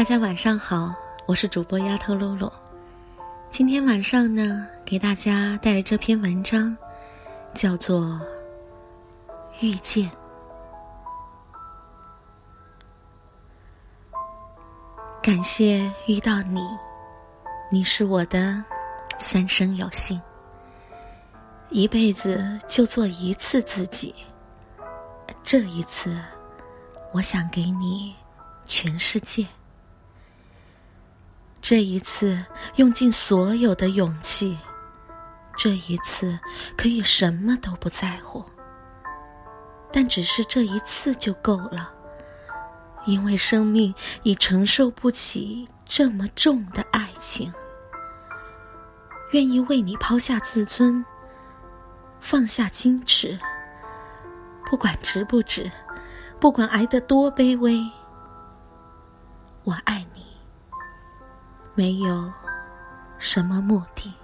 大家晚上好，我是主播丫头露露。今天晚上呢，给大家带来这篇文章，叫做《遇见》。感谢遇到你，你是我的三生有幸。一辈子就做一次自己，这一次，我想给你全世界。这一次用尽所有的勇气，这一次可以什么都不在乎，但只是这一次就够了，因为生命已承受不起这么重的爱情，愿意为你抛下自尊，放下矜持，不管值不值，不管爱得多卑微，我爱你。没有什么目的。